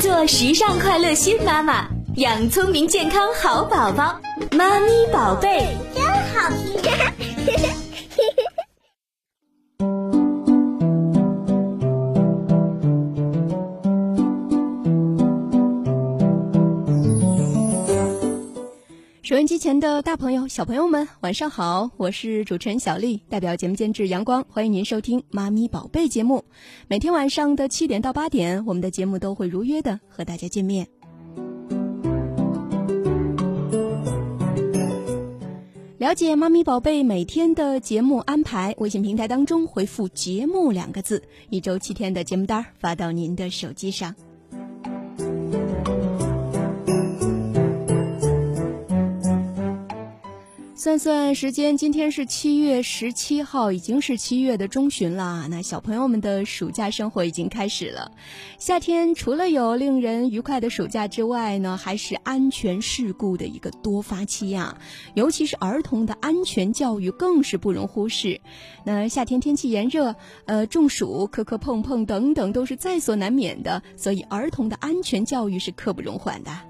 做时尚快乐新妈妈，养聪明健康好宝宝。妈咪宝贝真好听。音机前的大朋友、小朋友们，晚上好！我是主持人小丽，代表节目监制阳光，欢迎您收听《妈咪宝贝》节目。每天晚上的七点到八点，我们的节目都会如约的和大家见面。了解妈咪宝贝每天的节目安排，微信平台当中回复“节目”两个字，一周七天的节目单发到您的手机上。算算时间，今天是七月十七号，已经是七月的中旬了。那小朋友们的暑假生活已经开始了。夏天除了有令人愉快的暑假之外呢，还是安全事故的一个多发期呀。尤其是儿童的安全教育更是不容忽视。那夏天天气炎热，呃，中暑、磕磕碰碰等等都是在所难免的，所以儿童的安全教育是刻不容缓的。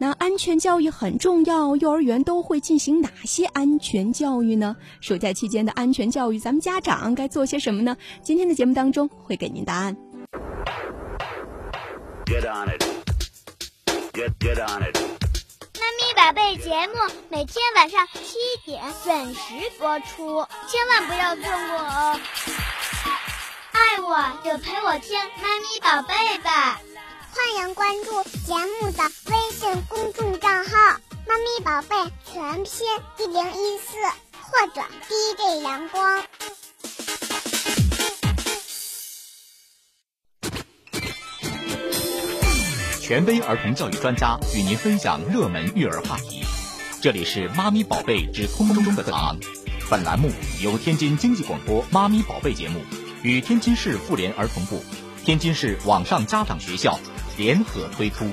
那安全教育很重要，幼儿园都会进行哪些安全教育呢？暑假期间的安全教育，咱们家长该做些什么呢？今天的节目当中会给您答案。Get on it. Get, get on it. 妈咪宝贝节目每天晚上七点准时播出，千万不要错过哦！爱我就陪我听妈咪宝贝吧。欢迎关注节目的微信公众账号“妈咪宝贝全拼一零一四”或者 DJ 阳光。权威儿童教育专家与您分享热门育儿话题。这里是妈咪宝贝之空中的课堂。本栏目由天津经济广播《妈咪宝贝》节目与天津市妇联儿童部、天津市网上家长学校联合推出。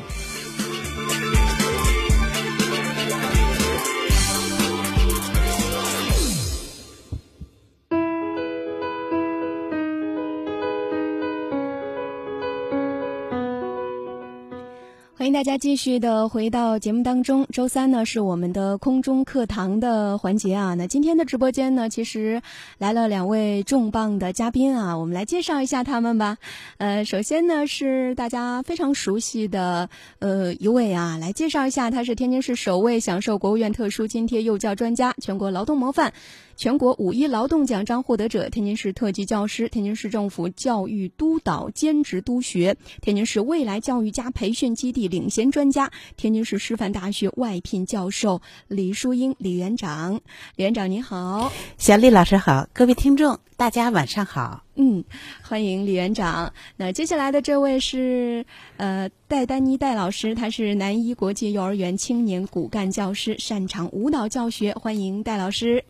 家继续的回到节目当中。周三呢是我们的空中课堂的环节啊。那今天的直播间呢，其实来了两位重磅的嘉宾啊，我们来介绍一下他们吧。呃，首先呢是大家非常熟悉的呃一位啊，来介绍一下，他是天津市首位享受国务院特殊津贴幼教专家、全国劳动模范。全国五一劳动奖章获得者，天津市特级教师，天津市政府教育督导兼职督学，天津市未来教育家培训基地领衔专家，天津市师范大学外聘教授李淑英李园长。李园长您好，小丽老师好，各位听众大家晚上好。嗯，欢迎李园长。那接下来的这位是呃戴丹妮戴老师，他是南一国际幼儿园青年骨干教师，擅长舞蹈教学，欢迎戴老师。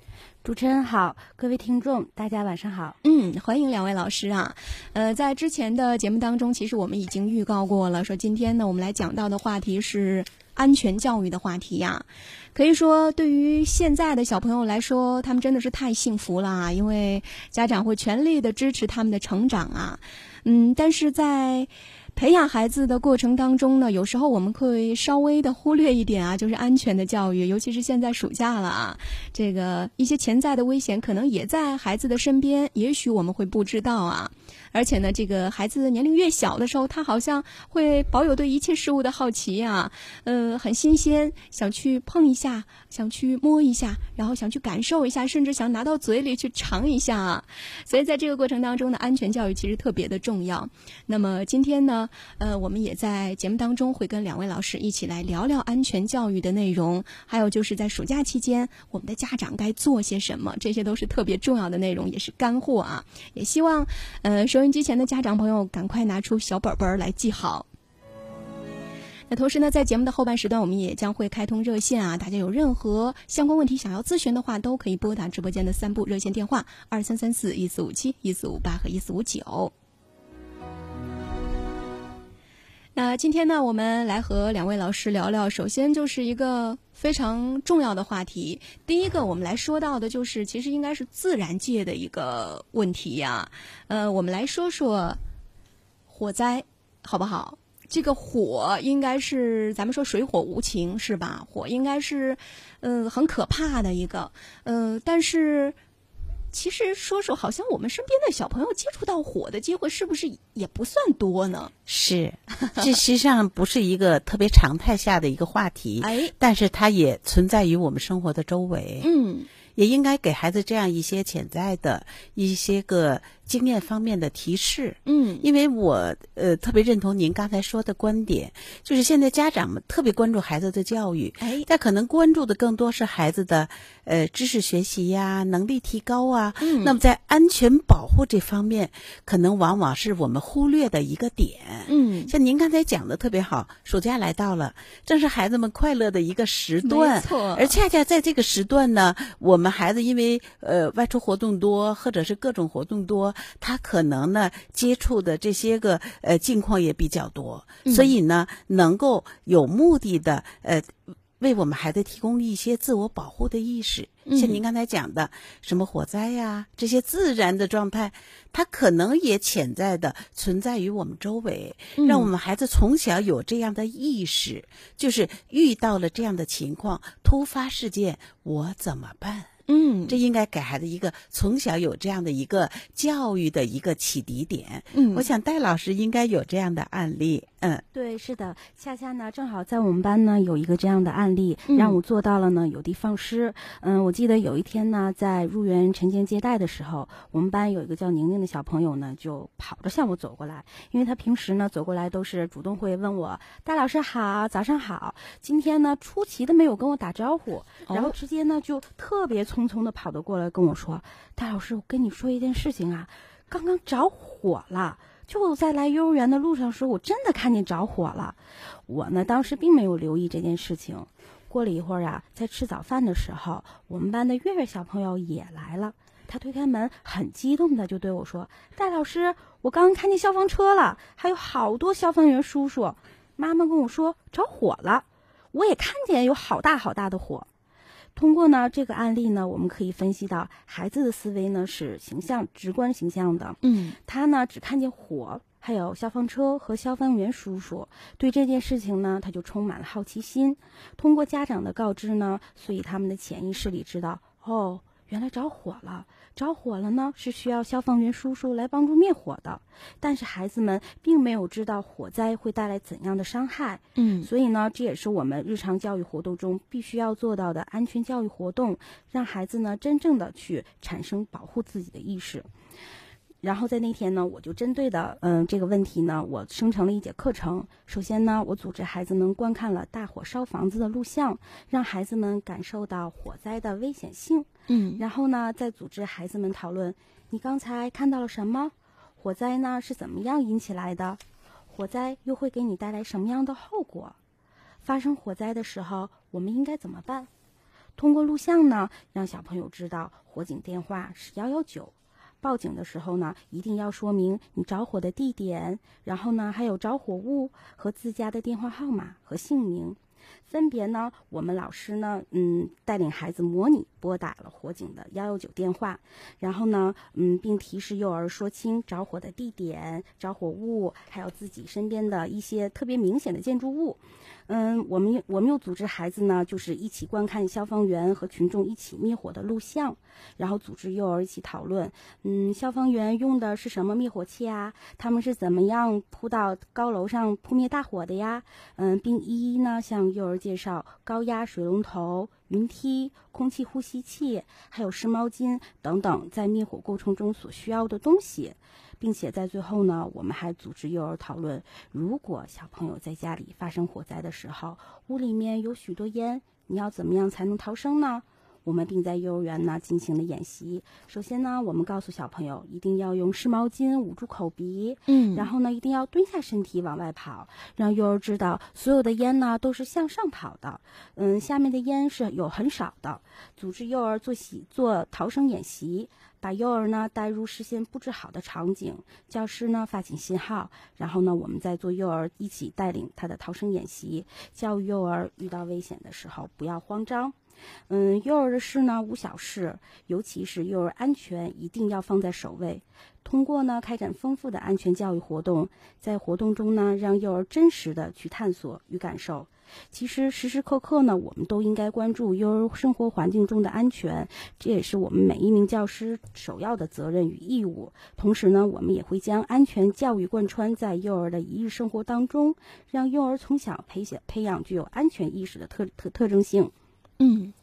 主持人好，各位听众，大家晚上好。嗯，欢迎两位老师啊。呃，在之前的节目当中，其实我们已经预告过了，说今天呢，我们来讲到的话题是安全教育的话题呀。可以说，对于现在的小朋友来说，他们真的是太幸福了，因为家长会全力的支持他们的成长啊。嗯，但是在培养孩子的过程当中呢，有时候我们会稍微的忽略一点啊，就是安全的教育，尤其是现在暑假了啊，这个一些潜在的危险可能也在孩子的身边，也许我们会不知道啊。而且呢，这个孩子年龄越小的时候，他好像会保有对一切事物的好奇啊，呃，很新鲜，想去碰一下，想去摸一下，然后想去感受一下，甚至想拿到嘴里去尝一下啊。所以在这个过程当中呢，安全教育其实特别的重要。那么今天呢，呃，我们也在节目当中会跟两位老师一起来聊聊安全教育的内容，还有就是在暑假期间，我们的家长该做些什么，这些都是特别重要的内容，也是干货啊。也希望，呃，收音机前的家长朋友赶快拿出小本本来记好。那同时呢，在节目的后半时段，我们也将会开通热线啊，大家有任何相关问题想要咨询的话，都可以拨打直播间的三部热线电话：二三三四一四五七、一四五八和一四五九。那今天呢，我们来和两位老师聊聊。首先就是一个非常重要的话题。第一个，我们来说到的就是，其实应该是自然界的一个问题呀。呃，我们来说说火灾，好不好？这个火应该是咱们说水火无情是吧？火应该是，嗯，很可怕的一个，嗯，但是。其实说说，好像我们身边的小朋友接触到火的机会是不是也不算多呢？是，这实际上不是一个特别常态下的一个话题，哎，但是它也存在于我们生活的周围。嗯，也应该给孩子这样一些潜在的一些个。经验方面的提示，嗯，因为我呃特别认同您刚才说的观点，就是现在家长们特别关注孩子的教育，哎，但可能关注的更多是孩子的呃知识学习呀、能力提高啊，嗯，那么在安全保护这方面，可能往往是我们忽略的一个点，嗯，像您刚才讲的特别好，暑假来到了，正是孩子们快乐的一个时段，没错，而恰恰在这个时段呢，我们孩子因为呃外出活动多，或者是各种活动多。他可能呢接触的这些个呃境况也比较多，所以呢能够有目的的呃为我们孩子提供一些自我保护的意识。像您刚才讲的什么火灾呀这些自然的状态，它可能也潜在的存在于我们周围，让我们孩子从小有这样的意识，就是遇到了这样的情况、突发事件，我怎么办？嗯，这应该给孩子一个从小有这样的一个教育的一个启迪点。嗯，我想戴老师应该有这样的案例。嗯，对，是的，恰恰呢，正好在我们班呢有一个这样的案例，让我做到了呢有的放矢。嗯，我记得有一天呢，在入园晨间接待的时候，我们班有一个叫宁宁的小朋友呢，就跑着向我走过来，因为他平时呢走过来都是主动会问我戴老师好，早上好。今天呢出奇的没有跟我打招呼，然后直接呢就特别匆匆的跑的过来跟我说：“戴老师，我跟你说一件事情啊，刚刚着火了。”就在来幼儿园的路上时，我真的看见着火了。我呢，当时并没有留意这件事情。过了一会儿啊，在吃早饭的时候，我们班的月月小朋友也来了。他推开门，很激动的就对我说：“戴老师，我刚刚看见消防车了，还有好多消防员叔叔。妈妈跟我说着火了，我也看见有好大好大的火。”通过呢这个案例呢，我们可以分析到孩子的思维呢是形象直观形象的。嗯，他呢只看见火，还有消防车和消防员叔叔，对这件事情呢他就充满了好奇心。通过家长的告知呢，所以他们的潜意识里知道，哦，原来着火了。着火了呢，是需要消防员叔叔来帮助灭火的。但是孩子们并没有知道火灾会带来怎样的伤害。嗯，所以呢，这也是我们日常教育活动中必须要做到的安全教育活动，让孩子呢真正的去产生保护自己的意识。然后在那天呢，我就针对的嗯这个问题呢，我生成了一节课程。首先呢，我组织孩子们观看了大火烧房子的录像，让孩子们感受到火灾的危险性。嗯，然后呢，再组织孩子们讨论：你刚才看到了什么？火灾呢是怎么样引起来的？火灾又会给你带来什么样的后果？发生火灾的时候，我们应该怎么办？通过录像呢，让小朋友知道火警电话是幺幺九。报警的时候呢，一定要说明你着火的地点，然后呢，还有着火物和自家的电话号码和姓名。分别呢，我们老师呢，嗯，带领孩子模拟拨打了火警的幺幺九电话，然后呢，嗯，并提示幼儿说清着火的地点、着火物，还有自己身边的一些特别明显的建筑物。嗯，我们我们又组织孩子呢，就是一起观看消防员和群众一起灭火的录像，然后组织幼儿一起讨论，嗯，消防员用的是什么灭火器啊？他们是怎么样扑到高楼上扑灭大火的呀？嗯，并一一呢向幼儿介绍高压水龙头、云梯、空气呼吸器，还有湿毛巾等等在灭火过程中所需要的东西。并且在最后呢，我们还组织幼儿讨论：如果小朋友在家里发生火灾的时候，屋里面有许多烟，你要怎么样才能逃生呢？我们并在幼儿园呢进行了演习。首先呢，我们告诉小朋友一定要用湿毛巾捂住口鼻，嗯，然后呢，一定要蹲下身体往外跑，让幼儿知道所有的烟呢都是向上跑的，嗯，下面的烟是有很少的。组织幼儿做习做逃生演习。把幼儿呢带入事先布置好的场景，教师呢发警信号，然后呢我们再做幼儿一起带领他的逃生演习，教育幼儿遇到危险的时候不要慌张。嗯，幼儿的事呢无小事，尤其是幼儿安全一定要放在首位。通过呢开展丰富的安全教育活动，在活动中呢让幼儿真实的去探索与感受。其实时时刻刻呢，我们都应该关注幼儿生活环境中的安全，这也是我们每一名教师首要的责任与义务。同时呢，我们也会将安全教育贯穿在幼儿的一日生活当中，让幼儿从小培养培养具有安全意识的特特特征性。嗯。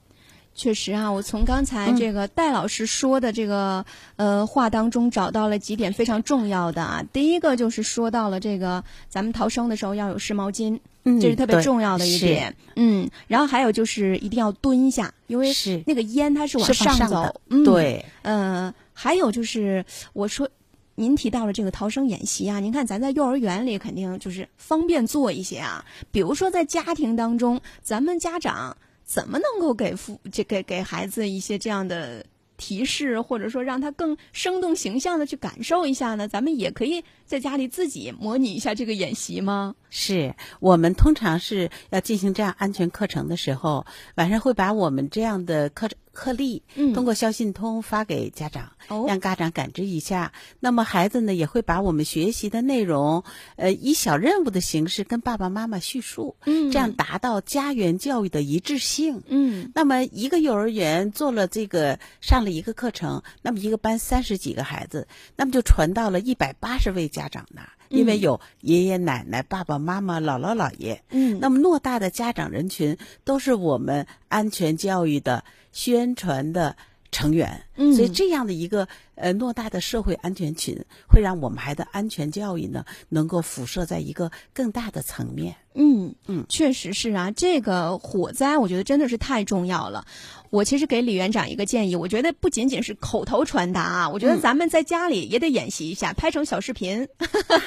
确实啊，我从刚才这个戴老师说的这个呃话当中找到了几点非常重要的啊。第一个就是说到了这个咱们逃生的时候要有湿毛巾，这是特别重要的一点。嗯，然后还有就是一定要蹲下，因为那个烟它是往上走。对，呃，还有就是我说您提到了这个逃生演习啊，您看咱在幼儿园里肯定就是方便做一些啊，比如说在家庭当中，咱们家长。怎么能够给父这给给孩子一些这样的提示，或者说让他更生动形象的去感受一下呢？咱们也可以在家里自己模拟一下这个演习吗？是我们通常是要进行这样安全课程的时候，晚上会把我们这样的课程。颗粒通过校信通发给家长，让家长感知一下。那么孩子呢，也会把我们学习的内容，呃，以小任务的形式跟爸爸妈妈叙述，这样达到家园教育的一致性。嗯，那么一个幼儿园做了这个上了一个课程，那么一个班三十几个孩子，那么就传到了一百八十位家长那儿。因为有爷爷奶奶、爸爸妈妈、姥姥姥爷，嗯，那么偌大的家长人群都是我们安全教育的宣传的成员，嗯，所以这样的一个呃偌大的社会安全群，会让我们孩子安全教育呢能够辐射在一个更大的层面。嗯嗯，确实是啊，这个火灾我觉得真的是太重要了。我其实给李园长一个建议，我觉得不仅仅是口头传达啊，我觉得咱们在家里也得演习一下，拍成小视频，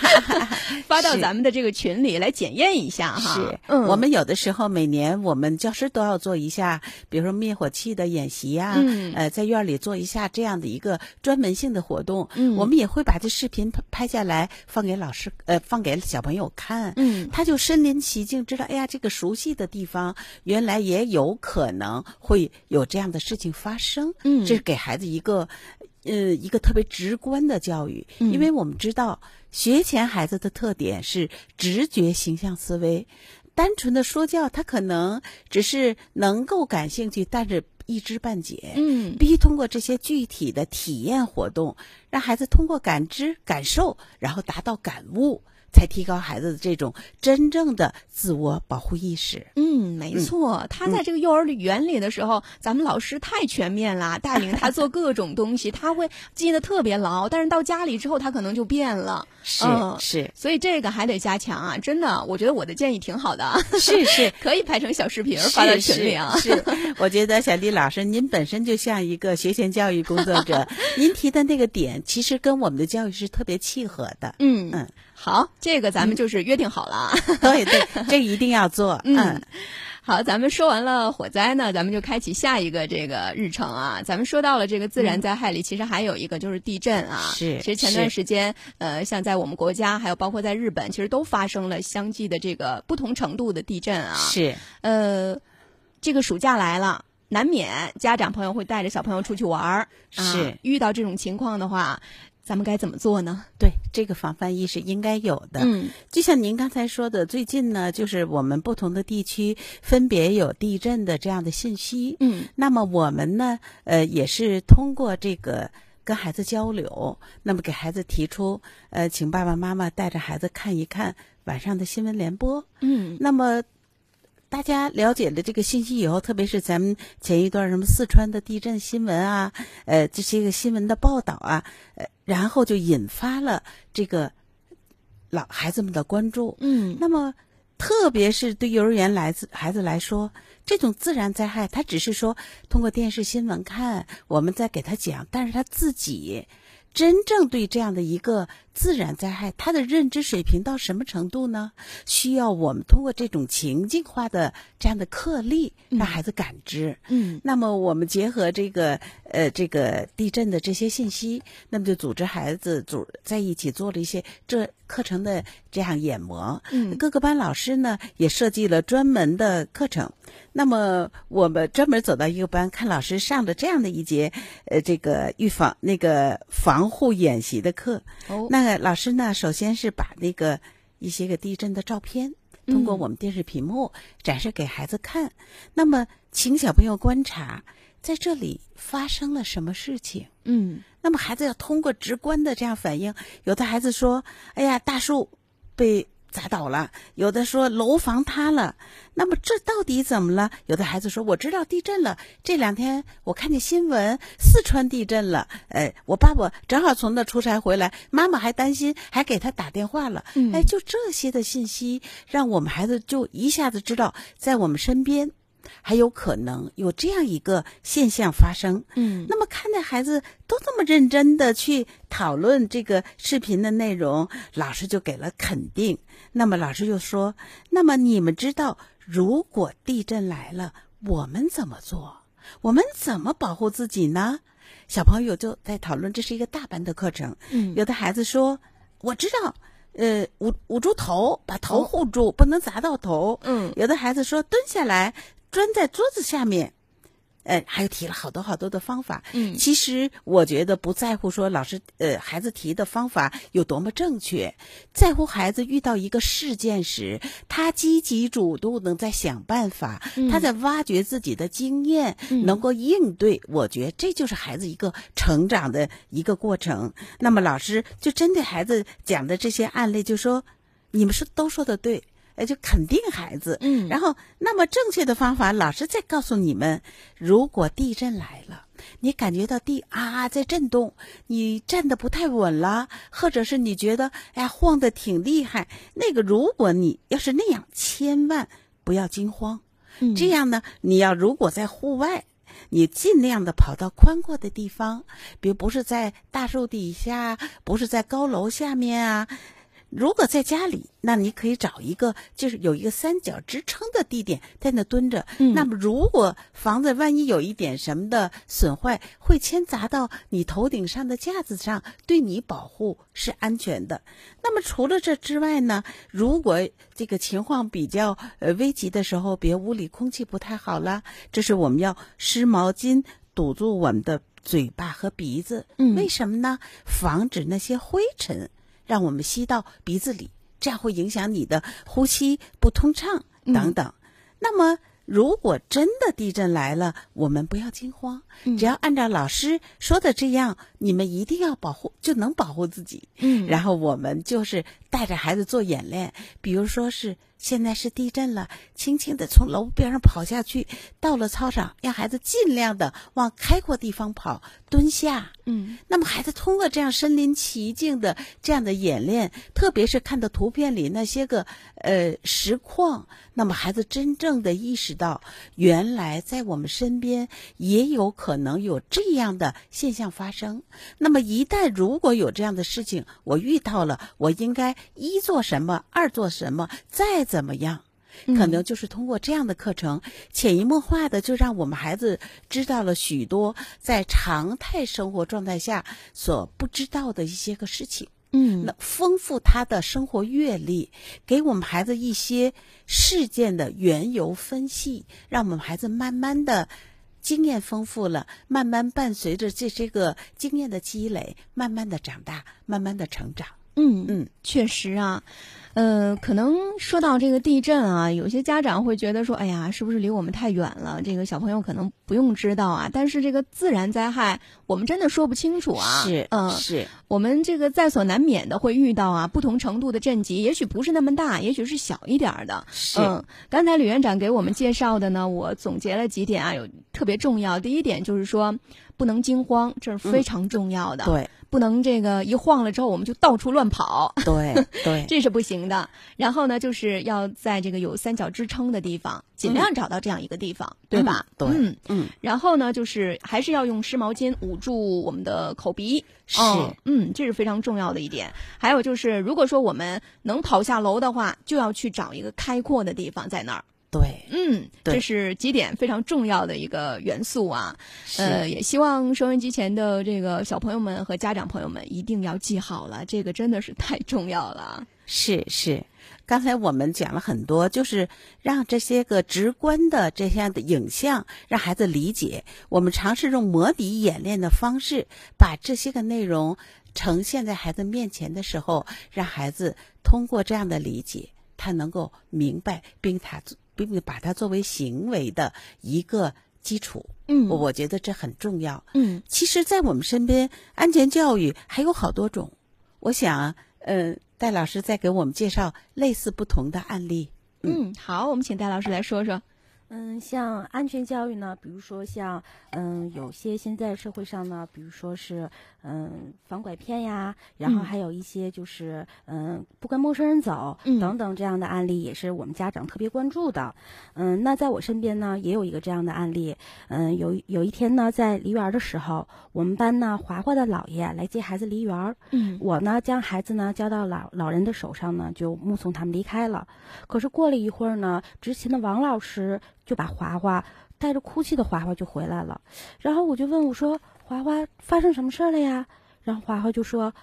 发到咱们的这个群里来检验一下哈。是，嗯，我们有的时候每年我们教师都要做一下，比如说灭火器的演习呀，呃，在院里做一下这样的一个专门性的活动。嗯，我们也会把这视频拍下来放给老师，呃，放给小朋友看。嗯，他就身临其境，知道哎呀，这个熟悉的地方原来也有可能会。有这样的事情发生，嗯，这是给孩子一个，呃，一个特别直观的教育，因为我们知道学前孩子的特点是直觉形象思维，单纯的说教他可能只是能够感兴趣，但是一知半解，嗯，必须通过这些具体的体验活动，让孩子通过感知、感受，然后达到感悟。才提高孩子的这种真正的自我保护意识。嗯，没错，他在这个幼儿园里的时候，咱们老师太全面了，带领他做各种东西，他会记得特别牢。但是到家里之后，他可能就变了。是是，所以这个还得加强啊！真的，我觉得我的建议挺好的。是是，可以拍成小视频发到群里啊。是，我觉得小丽老师，您本身就像一个学前教育工作者，您提的那个点，其实跟我们的教育是特别契合的。嗯嗯。好，这个咱们就是约定好了啊。对对，这个一定要做。嗯，好，咱们说完了火灾呢，咱们就开启下一个这个日程啊。咱们说到了这个自然灾害里，其实还有一个就是地震啊。是。其实前段时间，呃，像在我们国家，还有包括在日本，其实都发生了相继的这个不同程度的地震啊。是。呃，这个暑假来了，难免家长朋友会带着小朋友出去玩儿。是。遇到这种情况的话。咱们该怎么做呢？对，这个防范意识应该有的。嗯，就像您刚才说的，最近呢，就是我们不同的地区分别有地震的这样的信息。嗯，那么我们呢，呃，也是通过这个跟孩子交流，那么给孩子提出，呃，请爸爸妈妈带着孩子看一看晚上的新闻联播。嗯，那么。大家了解了这个信息以后，特别是咱们前一段什么四川的地震新闻啊，呃，这些个新闻的报道啊，呃，然后就引发了这个老孩子们的关注。嗯，那么特别是对幼儿园来自孩子来说，这种自然灾害，他只是说通过电视新闻看，我们在给他讲，但是他自己真正对这样的一个自然灾害，他的认知水平到什么程度呢？需要我们通过这种情境化的这样的课例，让孩子感知。嗯那么我们结合这个呃这个地震的这些信息，那么就组织孩子组在一起做了一些这课程的这样演模。嗯各个班老师呢也设计了专门的课程。那么我们专门走到一个班，看老师上的这样的一节呃这个预防那个防护演习的课。哦那个老师呢，首先是把那个一些个地震的照片，通过嗯我们电视屏幕展示给孩子看。那么，请小朋友观察，在这里发生了什么事情。嗯那么，孩子要通过直观的这样反应。有的孩子说：“哎呀，大树被砸倒了。”有的说楼房塌了。那么这到底怎么了？有的孩子说：“我知道地震了。这两天我看见新闻，四川地震了。呃，我爸爸正好从那出差回来，妈妈还担心，还给他打电话了。嗯哎，就这些的信息，让我们孩子就一下子知道，在我们身边还有可能有这样一个现象发生。嗯那么看着孩子都这么认真的去讨论这个视频的内容，老师就给了肯定。那么老师就说：“那么你们知道，如果地震来了，我们怎么做？我们怎么保护自己呢？”小朋友就在讨论，这是一个大班的课程。嗯有的孩子说：“我知道，呃，捂捂住头，把头护住，不能砸到头。”嗯有的孩子说蹲下来，钻在桌子下面，呃，还有提了好多好多的方法。嗯其实我觉得不在乎说老师呃孩子提的方法有多么正确，在乎孩子遇到一个事件时，他积极主动的在想办法，他在挖掘自己的经验，能够应对。我觉得这就是孩子一个成长的一个过程。那么老师就针对孩子讲的这些案例，就说你们说都说的对。呃，就肯定孩子，嗯然后那么正确的方法，老师再告诉你们，如果地震来了，你感觉到地啊在震动，你站的不太稳了，或者是你觉得哎呀晃的挺厉害，那个如果你要是那样，千万不要惊慌。嗯这样呢，你要如果在户外，你尽量的跑到宽阔的地方，比如不是在大树底下，不是在高楼下面啊。如果在家里，那你可以找一个就是有一个三角支撑的地点，在那蹲着。嗯那么，如果房子万一有一点什么的损坏，会牵砸到你头顶上的架子上，对你保护是安全的。那么，除了这之外呢，如果这个情况比较呃危急的时候，比如屋里空气不太好啦，这是我们要湿毛巾堵住我们的嘴巴和鼻子。嗯为什么呢？防止那些灰尘让我们吸到鼻子里，这样会影响你的呼吸不通畅等等。那么，如果真的地震来了，我们不要惊慌，只要按照老师说的这样，你们一定要保护，就能保护自己。嗯然后我们就是带着孩子做演练，比如说是现在是地震了，轻轻的从楼边上跑下去，到了操场，让孩子尽量的往开阔地方跑，蹲下。嗯那么孩子通过这样身临其境的这样的演练，特别是看到图片里那些个呃实况，那么孩子真正的意识到，原来在我们身边也有可能有这样的现象发生。那么一旦如果有这样的事情，我遇到了，我应该一做什么，二做什么，再怎么样。可能就是通过这样的课程，潜移默化的就让我们孩子知道了许多在常态生活状态下所不知道的一些个事情。嗯那丰富他的生活阅历，给我们孩子一些事件的缘由分析，让我们孩子慢慢的经验丰富了，慢慢伴随着这些个经验的积累，慢慢的长大，慢慢的成长。嗯嗯，确实啊，呃，可能说到这个地震啊，有些家长会觉得说，哎呀，是不是离我们太远了？这个小朋友可能不用知道啊。但是这个自然灾害，我们真的说不清楚啊。是，嗯、是，我们这个在所难免的会遇到啊，不同程度的震级，也许不是那么大，也许是小一点儿的。是嗯，刚才吕院长给我们介绍的呢，我总结了几点啊，有特别重要。第一点就是说，不能惊慌，这是非常重要的。对，不能这个一晃了之后我们就到处乱跑，对，对，这是不行的。然后呢，就是要在这个有三角支撑的地方，尽量找到这样一个地方，对吧？对，嗯。嗯，然后呢，就是还是要用湿毛巾捂捂住我们的口鼻。是嗯，嗯，这是非常重要的一点。还有就是，如果说我们能跑下楼的话，就要去找一个开阔的地方在那儿。对，嗯，对这是几点非常重要的一个元素啊。呃，也希望收音机前的这个小朋友们和家长朋友们一定要记好了，这个真的是太重要了。是是，刚才我们讲了很多，就是让这些个直观的这样的影像让孩子理解。我们尝试用模拟演练的方式，把这些个内容呈现在孩子面前的时候，让孩子通过这样的理解，他能够明白，并他并并把它作为行为的一个基础。嗯我我觉得这很重要。嗯其实，在我们身边，安全教育还有好多种。我想，呃，戴老师再给我们介绍类似不同的案例。嗯，好，我们请戴老师来说说。嗯，像安全教育呢，比如说像嗯，有些现在社会上呢，比如说是嗯防拐骗呀，然后嗯还有一些就是嗯不跟陌生人走、嗯等等这样的案例，也是我们家长特别关注的。嗯，那在我身边呢，也有一个这样的案例。嗯，有有一天呢，在梨园儿的时候，我们班呢华华的姥爷来接孩子梨园儿，嗯我呢将孩子呢交到老老人的手上呢，就目送他们离开了。可是过了一会儿呢，执勤的王老师就把华华带着哭泣的华华就回来了。然后我就问我说：“华华发生什么事儿了呀？”然后华华就说：“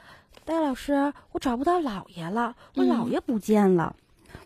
戴老师，我找不到姥爷了，我嗯姥爷不见了。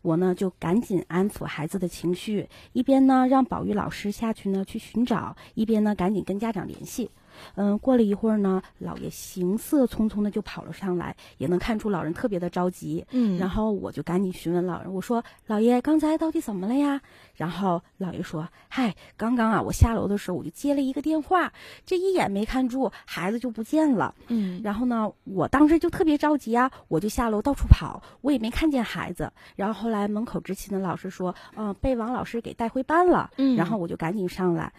我呢就赶紧安抚孩子的情绪，一边呢让保育老师下去呢去寻找，一边呢赶紧跟家长联系。嗯，过了一会儿呢，老爷行色匆匆的就跑了上来，也能看出老人特别的着急。嗯然后我就赶紧询问老人，我说：“老爷，刚才到底怎么了呀？”然后老爷说：“嗨，刚刚啊，我下楼的时候我就接了一个电话，这一眼没看住，孩子就不见了。嗯然后呢，我当时就特别着急啊，我就下楼到处跑，我也没看见孩子。然后后来门口执勤的老师说，嗯、被王老师给带回班了。嗯然后我就赶紧上来。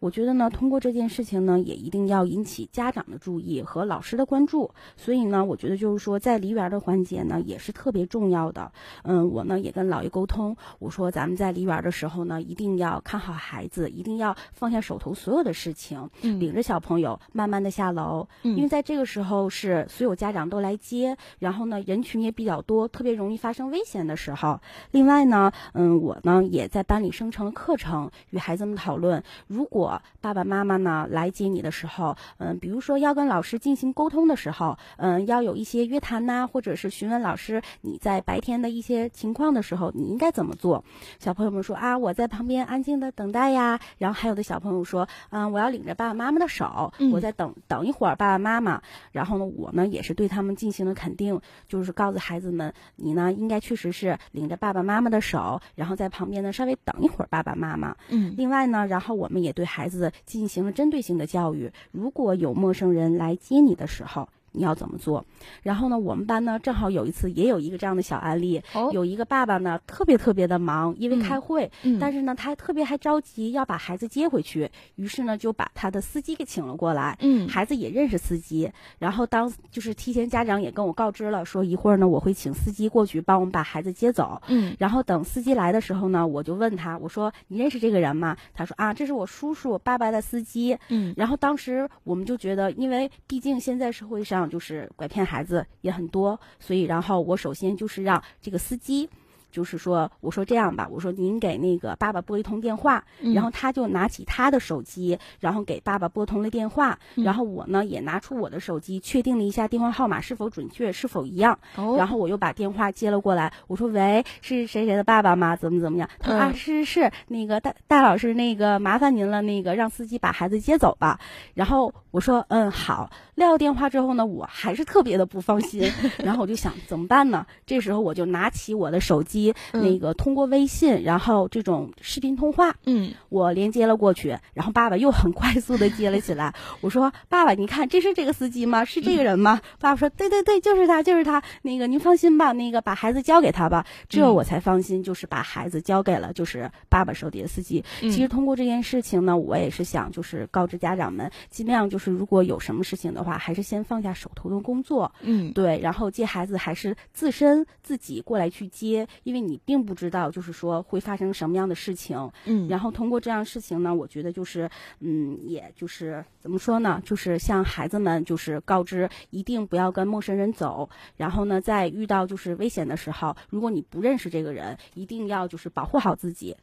我觉得呢，通过这件事情呢，也一定要引起家长的注意和老师的关注。所以呢，我觉得就是说，在梨园的环节呢，也是特别重要的。嗯，我呢也跟姥爷沟通，我说咱们在梨园的时候呢，一定要看好孩子，一定要放下手头所有的事情，嗯领着小朋友慢慢的下楼，嗯因为在这个时候是所有家长都来接，然后呢人群也比较多，特别容易发生危险的时候。另外呢，嗯，我呢也在班里生成了课程，与孩子们讨论，如果爸爸妈妈呢来接你的时候，嗯，比如说要跟老师进行沟通的时候，嗯，要有一些约谈呐、或者是询问老师你在白天的一些情况的时候，你应该怎么做？小朋友们说啊，我在旁边安静的等待呀。然后还有的小朋友说，嗯，我要领着爸爸妈妈的手，嗯我在等等一会儿爸爸妈妈。然后呢，我呢也是对他们进行了肯定，就是告诉孩子们，你呢应该确实是领着爸爸妈妈的手，然后在旁边呢稍微等一会儿爸爸妈妈。嗯另外呢，然后我们也对孩子进行了针对性的教育。如果有陌生人来接你的时候，你要怎么做？然后呢，我们班呢正好有一次也有一个这样的小案例，哦有一个爸爸呢特别特别的忙，因为嗯开会，嗯但是呢他特别还着急要把孩子接回去，于是呢就把他的司机给请了过来。嗯孩子也认识司机，然后当就是提前家长也跟我告知了，说一会儿呢我会请司机过去帮我们把孩子接走。嗯然后等司机来的时候呢，我就问他，我说你认识这个人吗？他说啊，这是我叔叔爸爸的司机。嗯然后当时我们就觉得，因为毕竟现在社会上就是拐骗孩子也很多，所以然后我首先就是让这个司机。就是说，我说这样吧，我说您给那个爸爸拨一通电话，嗯然后他就拿起他的手机，然后给爸爸拨通了电话，嗯然后我呢也拿出我的手机，确定了一下电话号码是否准确，是否一样，哦然后我又把电话接了过来，我说：“喂，是谁谁的爸爸吗？怎么怎么样？”他说：“嗯啊，是是是，那个大大老师，那个麻烦您了，那个让司机把孩子接走吧。”然后我说：“嗯，好。”撂了电话之后呢，我还是特别的不放心，然后我就想怎么办呢？这时候我就拿起我的手机，嗯那个通过微信，然后这种视频通话，嗯我连接了过去，然后爸爸又很快速的接了起来。我说：“爸爸，你看这是这个司机吗？是这个人吗？”爸爸说：“对对对，就是他，就是他。那个您放心吧，那个把孩子交给他吧。”这嗯我才放心，就是把孩子交给了就是爸爸手底的司机。嗯其实通过这件事情呢，我也是想就是告知家长们，尽量就是如果有什么事情的话，还是先放下手头的工作，嗯对，然后接孩子还是自身自己过来去接，因因为你并不知道，就是说会发生什么样的事情。嗯然后通过这样事情呢，我觉得就是，嗯，也就是怎么说呢，就是向孩子们就是告知，一定不要跟陌生人走。然后呢，在遇到就是危险的时候，如果你不认识这个人，一定要就是保护好自己。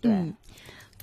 对，嗯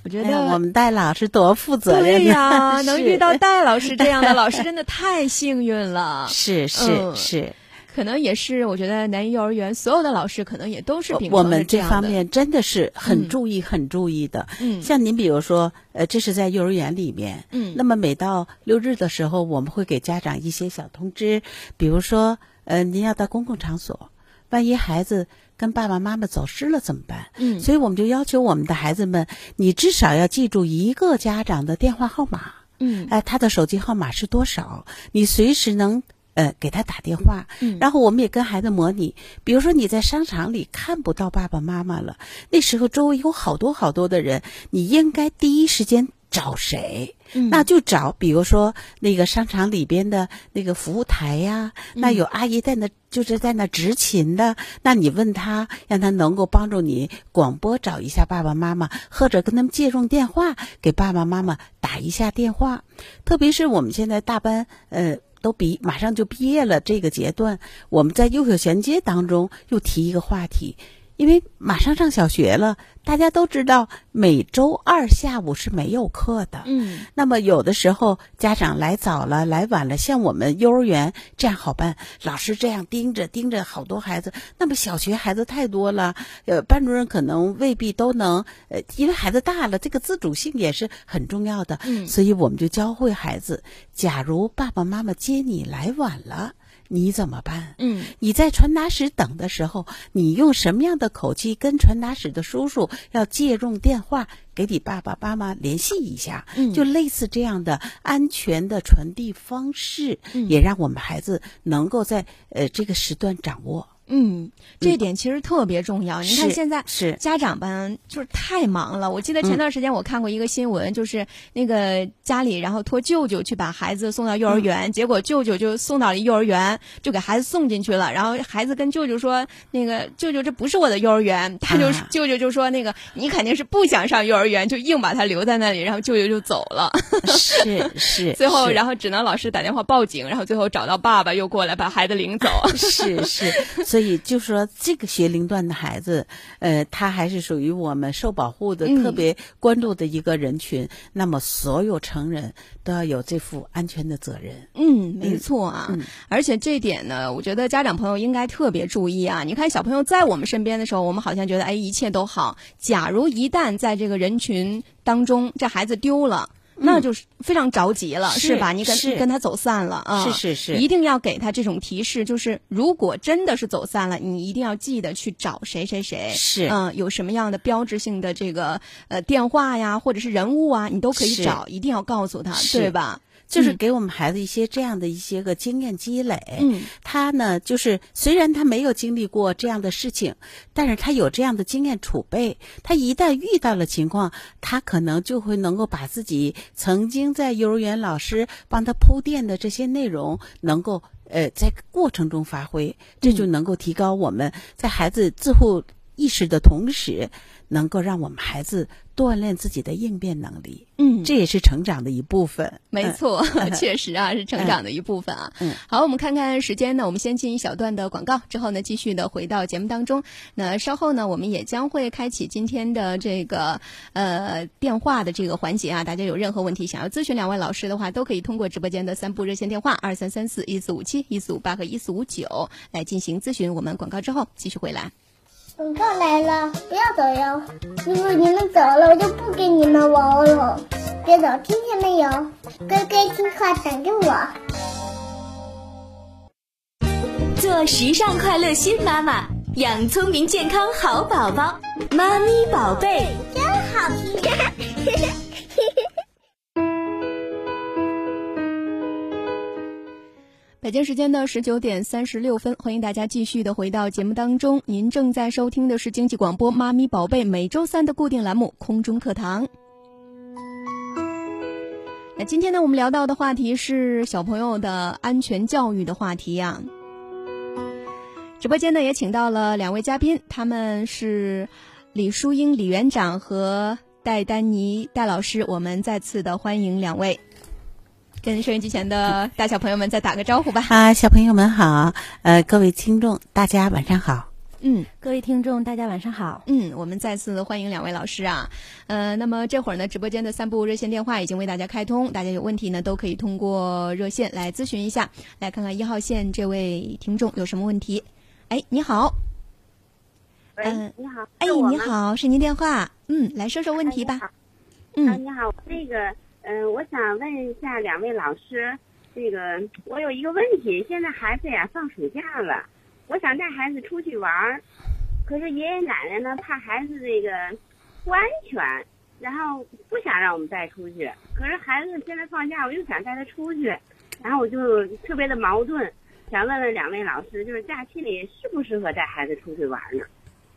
我觉得我们戴老师多负责任对呀、呢，能遇到戴老师这样的 老师，真的太幸运了。是是嗯是，可能也是，我觉得南一幼儿园所有的老师可能也都是我们这方面真的是嗯很注意、很注意的。嗯像您比如说，呃，这是在幼儿园里面，嗯那么每到六日的时候，我们会给家长一些小通知，比如说，呃，您要到公共场所，万一孩子跟爸爸妈妈走失了怎么办？嗯所以我们就要求我们的孩子们，你至少要记住一个家长的电话号码。嗯哎，他的手机号码是多少？你随时能呃给他打电话。嗯然后我们也跟孩子模拟，比如说你在商场里看不到爸爸妈妈了，那时候周围有好多好多的人，你应该第一时间找谁？嗯那就找，比如说那个商场里边的那个服务台呀，嗯那有阿姨在那，就是在那执勤的，那你问他，让他能够帮助你广播找一下爸爸妈妈，或者跟他们借用电话给爸爸妈妈打一下电话。特别是我们现在大班，呃。都毕马上就毕业了，这个阶段，我们在幼小衔接当中又提一个话题，因为马上上小学了，大家都知道每周二下午是没有课的。嗯。那么有的时候家长来早了，来晚了，像我们幼儿园这样好办，老师这样盯着盯着好多孩子，那么小学孩子太多了，呃，班主任可能未必都能，呃，因为孩子大了，这个自主性也是很重要的，嗯。所以我们就教会孩子，假如爸爸妈妈接你来晚了，你怎么办？嗯你在传达室等的时候，你用什么样的口气跟传达室的叔叔要借用电话给你爸爸妈妈联系一下？嗯就类似这样的安全的传递方式，嗯也让我们孩子能够在呃这个时段掌握。嗯，这点其实特别重要。你看现在是家长吧就是太忙了。我记得前段时间我看过一个新闻，就是那个家里然后托舅舅去把孩子送到幼儿园，结果舅舅就送到了幼儿园，就给孩子送进去了。然后孩子跟舅舅说：“那个舅舅，这不是我的幼儿园。”他就、啊 舅舅就说：“那个你肯定是不想上幼儿园，就硬把他留在那里。”然后舅舅就走了。是是，最后，然后只能老师打电话报警，然后最后找到爸爸又过来把孩子领走。是是，所以就说这个学龄段的孩子，呃，他还是属于我们受保护的、嗯特别关注的一个人群。那么，所有成人都要有这副安全的责任。嗯，没错啊，嗯而且这点呢，我觉得家长朋友应该特别注意啊。你看小朋友在我们身边的时候，我们好像觉得哎一切都好，假如一旦在这个人群当中，这孩子丢了。那就是非常着急了，是是吧？你跟是。跟他走散了啊，是是是。一定要给他这种提示，就是如果真的是走散了，你一定要记得去找谁谁谁，是。嗯、有什么样的标志性的这个呃电话呀，或者是人物啊，你都可以找，一定要告诉他，对吧？就是嗯给我们孩子一些这样的一些个经验积累。嗯，他呢，就是虽然他没有经历过这样的事情，但是他有这样的经验储备。他一旦遇到了情况，他可能就会能够把自己曾经在幼儿园老师帮他铺垫的这些内容，能够呃在过程中发挥，这就能够提高我们在孩子自护意识的同时，能够让我们孩子锻炼自己的应变能力。嗯，这也是成长的一部分。没错，确实啊，是成长的一部分啊。嗯好，我们看看时间呢，我们先进一小段的广告，之后呢，继续的回到节目当中。那稍后呢，我们也将会开启今天的这个呃电话的这个环节啊。大家有任何问题想要咨询两位老师的话，都可以通过直播间的三部热线电话二三三四一四五七一四五八和一四五九来进行咨询。我们广告之后继续回来。广告来了，不要走哟！如果你们走了，我就不跟你们玩了。别走，听见没有？乖乖听话，等着我。做时尚快乐新妈妈，养聪明健康好宝宝，妈咪宝贝。真好听。北京时间的十九点三十六分，欢迎大家继续的回到节目当中。您正在收听的是经济广播《妈咪宝贝》每周三的固定栏目《空中课堂》。那今天呢，我们聊到的话题是小朋友的安全教育的话题呀、直播间呢也请到了两位嘉宾，他们是李淑英李园长和戴丹妮戴老师，我们再次的欢迎两位，跟收音机前的大小朋友们再打个招呼吧。啊，小朋友们好，呃，各位听众大家晚上好。嗯各位听众，大家晚上好。嗯，我们再次欢迎两位老师啊。呃，那么这会儿呢，直播间的三部热线电话已经为大家开通，大家有问题呢都可以通过热线来咨询一下。来看看一号线这位听众有什么问题？哎，你好，喂，嗯你好，哎你，好，是您电话，嗯，来说说问题吧。啊，嗯你好，那个，嗯、我想问一下两位老师，这个我有一个问题，现在孩子呀放暑假了，我想带孩子出去玩儿，可是爷爷奶奶呢怕孩子这个不安全，然后不想让我们带出去，可是孩子现在放假，我又想带他出去，然后我就特别的矛盾，想问问两位老师，就是假期里适不适合带孩子出去玩呢？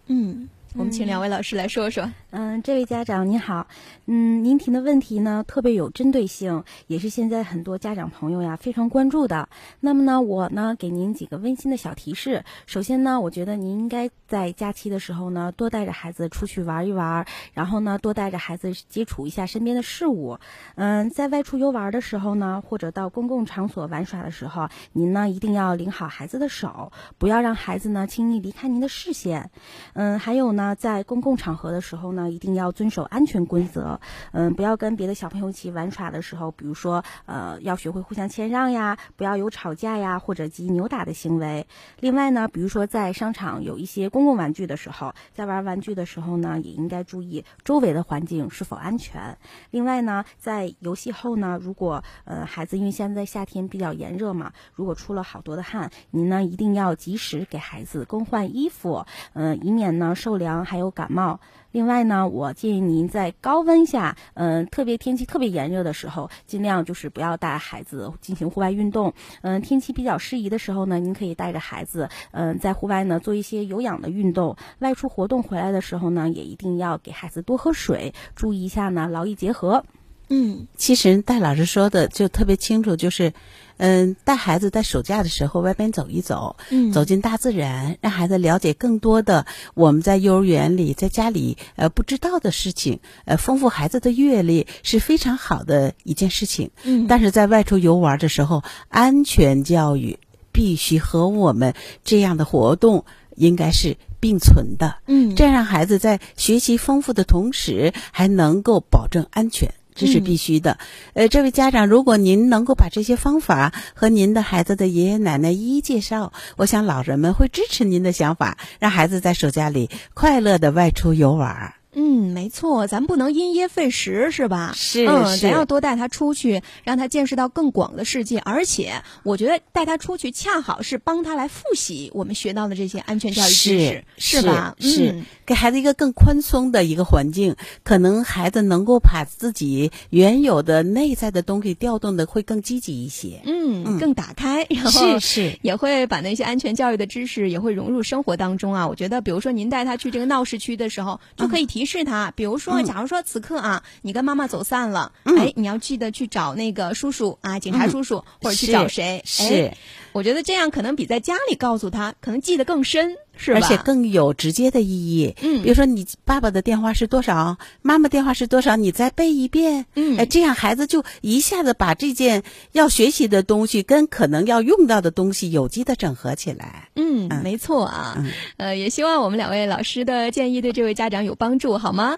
嗯，我们请两位老师来说说。嗯，这位家长您好，嗯，您提的问题呢特别有针对性，也是现在很多家长朋友呀非常关注的。那么呢，我呢给您几个温馨的小提示。首先呢，我觉得您应该在假期的时候呢，多带着孩子出去玩一玩，然后呢，多带着孩子接触一下身边的事物。嗯，在外出游玩的时候呢，或者到公共场所玩耍的时候，您呢一定要领好孩子的手，不要让孩子呢轻易离开您的视线。嗯，还有呢，在公共场合的时候呢，一定要遵守安全规则。嗯，不要跟别的小朋友一起玩耍的时候，比如说，呃，要学会互相谦让呀，不要有吵架呀或者及扭打的行为。另外呢，比如说在商场有一些公共玩具的时候，在玩玩具的时候呢，也应该注意周围的环境是否安全。另外呢，在游戏后呢，如果呃孩子因为现在夏天比较炎热嘛，如果出了好多的汗，您呢一定要及时给孩子更换衣服，嗯、以免呢受凉还有感冒。另外呢，我建议您在高温下，嗯、特别天气特别炎热的时候，尽量就是不要带孩子进行户外运动。嗯、天气比较适宜的时候呢，您可以带着孩子，嗯、在户外呢做一些有氧的运动。外出活动回来的时候呢，也一定要给孩子多喝水，注意一下呢劳逸结合。嗯其实戴老师说的就特别清楚，就是，嗯，带孩子在暑假的时候外边走一走，嗯走进大自然，让孩子了解更多的我们在幼儿园里、在家里呃不知道的事情，呃，丰富孩子的阅历是非常好的一件事情。嗯但是在外出游玩的时候，安全教育必须和我们这样的活动应该是并存的。嗯这样让孩子在学习丰富的同时，还能够保证安全。这是必须的。呃，这位家长，如果您能够把这些方法和您的孩子的爷爷奶奶一一介绍，我想老人们会支持您的想法，让孩子在暑假里快乐的外出游玩儿。嗯，没错，咱不能因噎废食，是吧？是嗯，咱要多带他出去，让他见识到更广的世界。而且，我觉得带他出去恰好是帮他来复习我们学到的这些安全教育知识，是吧？是、嗯给孩子一个更宽松的一个环境，可能孩子能够把自己原有的内在的东西调动的会更积极一些。嗯，嗯更打开，然后是是也会把那些安全教育的知识也会融入生活当中啊。我觉得，比如说您带他去这个闹市区的时候，就可以提示他，比如说，嗯。假如说此刻啊，你跟妈妈走散了，嗯。哎，你要记得去找那个叔叔啊，警察嗯。叔叔，或者去找谁？是。哎，我觉得这样可能比在家里告诉他，可能记得更深，是吧？而且更有直接的意义。嗯比如说你爸爸的电话是多少，妈妈电话是多少，你再背一遍。嗯哎，这样孩子就一下子把这件要学习的东西跟可能要用到的东西有机的整合起来。嗯，嗯没错啊。嗯呃，也希望我们两位老师的建议对这位家长有帮助，好吗？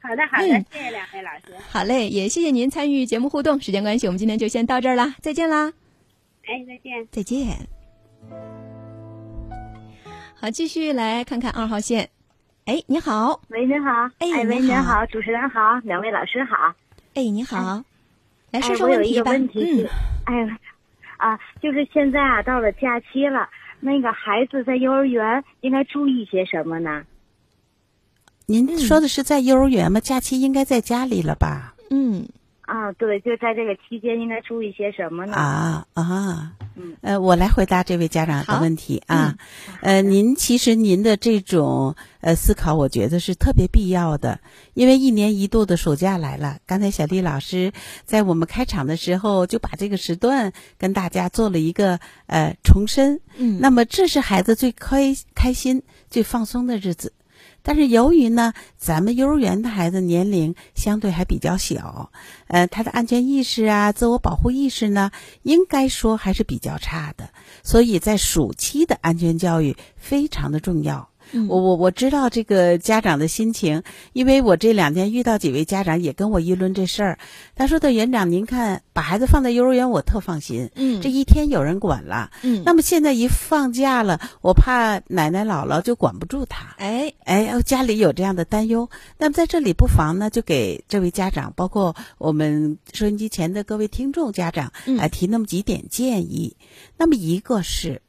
好的，好的，嗯谢谢两位老师。好嘞，也谢谢您参与节目互动。时间关系，我们今天就先到这儿啦，再见啦。哎，再见。再见。好，继续来看看二号线。哎，你好，喂，您好。哎哎，喂，你好您好，主持人好，两位老师好。哎，你好，来说哎，说我有一个问题是嗯，，哎，啊，就是现在啊，到了假期了，那个孩子在幼儿园应该注意些什么呢？您说的是在幼儿园吗？假期应该在家里了吧？嗯啊，对，就在这个期间应该注意些什么呢？啊啊，嗯，呃，我来回答这位家长的问题啊。呃，您其实您的这种呃思考，我觉得是特别必要的，因为一年一度的暑假来了。刚才小丽老师在我们开场的时候就把这个时段跟大家做了一个呃重申。嗯那么这是孩子最开开心、最放松的日子。但是由于呢，咱们幼儿园的孩子年龄相对还比较小，呃，他的安全意识啊、自我保护意识呢，应该说还是比较差的。所以在暑期的安全教育非常的重要。嗯我我我知道这个家长的心情，因为我这两天遇到几位家长也跟我议论这事儿。他说的园长，您看把孩子放在幼儿园，我特放心，嗯这一天有人管了。嗯那么现在一放假了，我怕奶奶姥姥就管不住他。哎哎，家里有这样的担忧，那么在这里不妨呢，就给这位家长，包括我们收音机前的各位听众家长，嗯哎，提那么几点建议。那么一个是，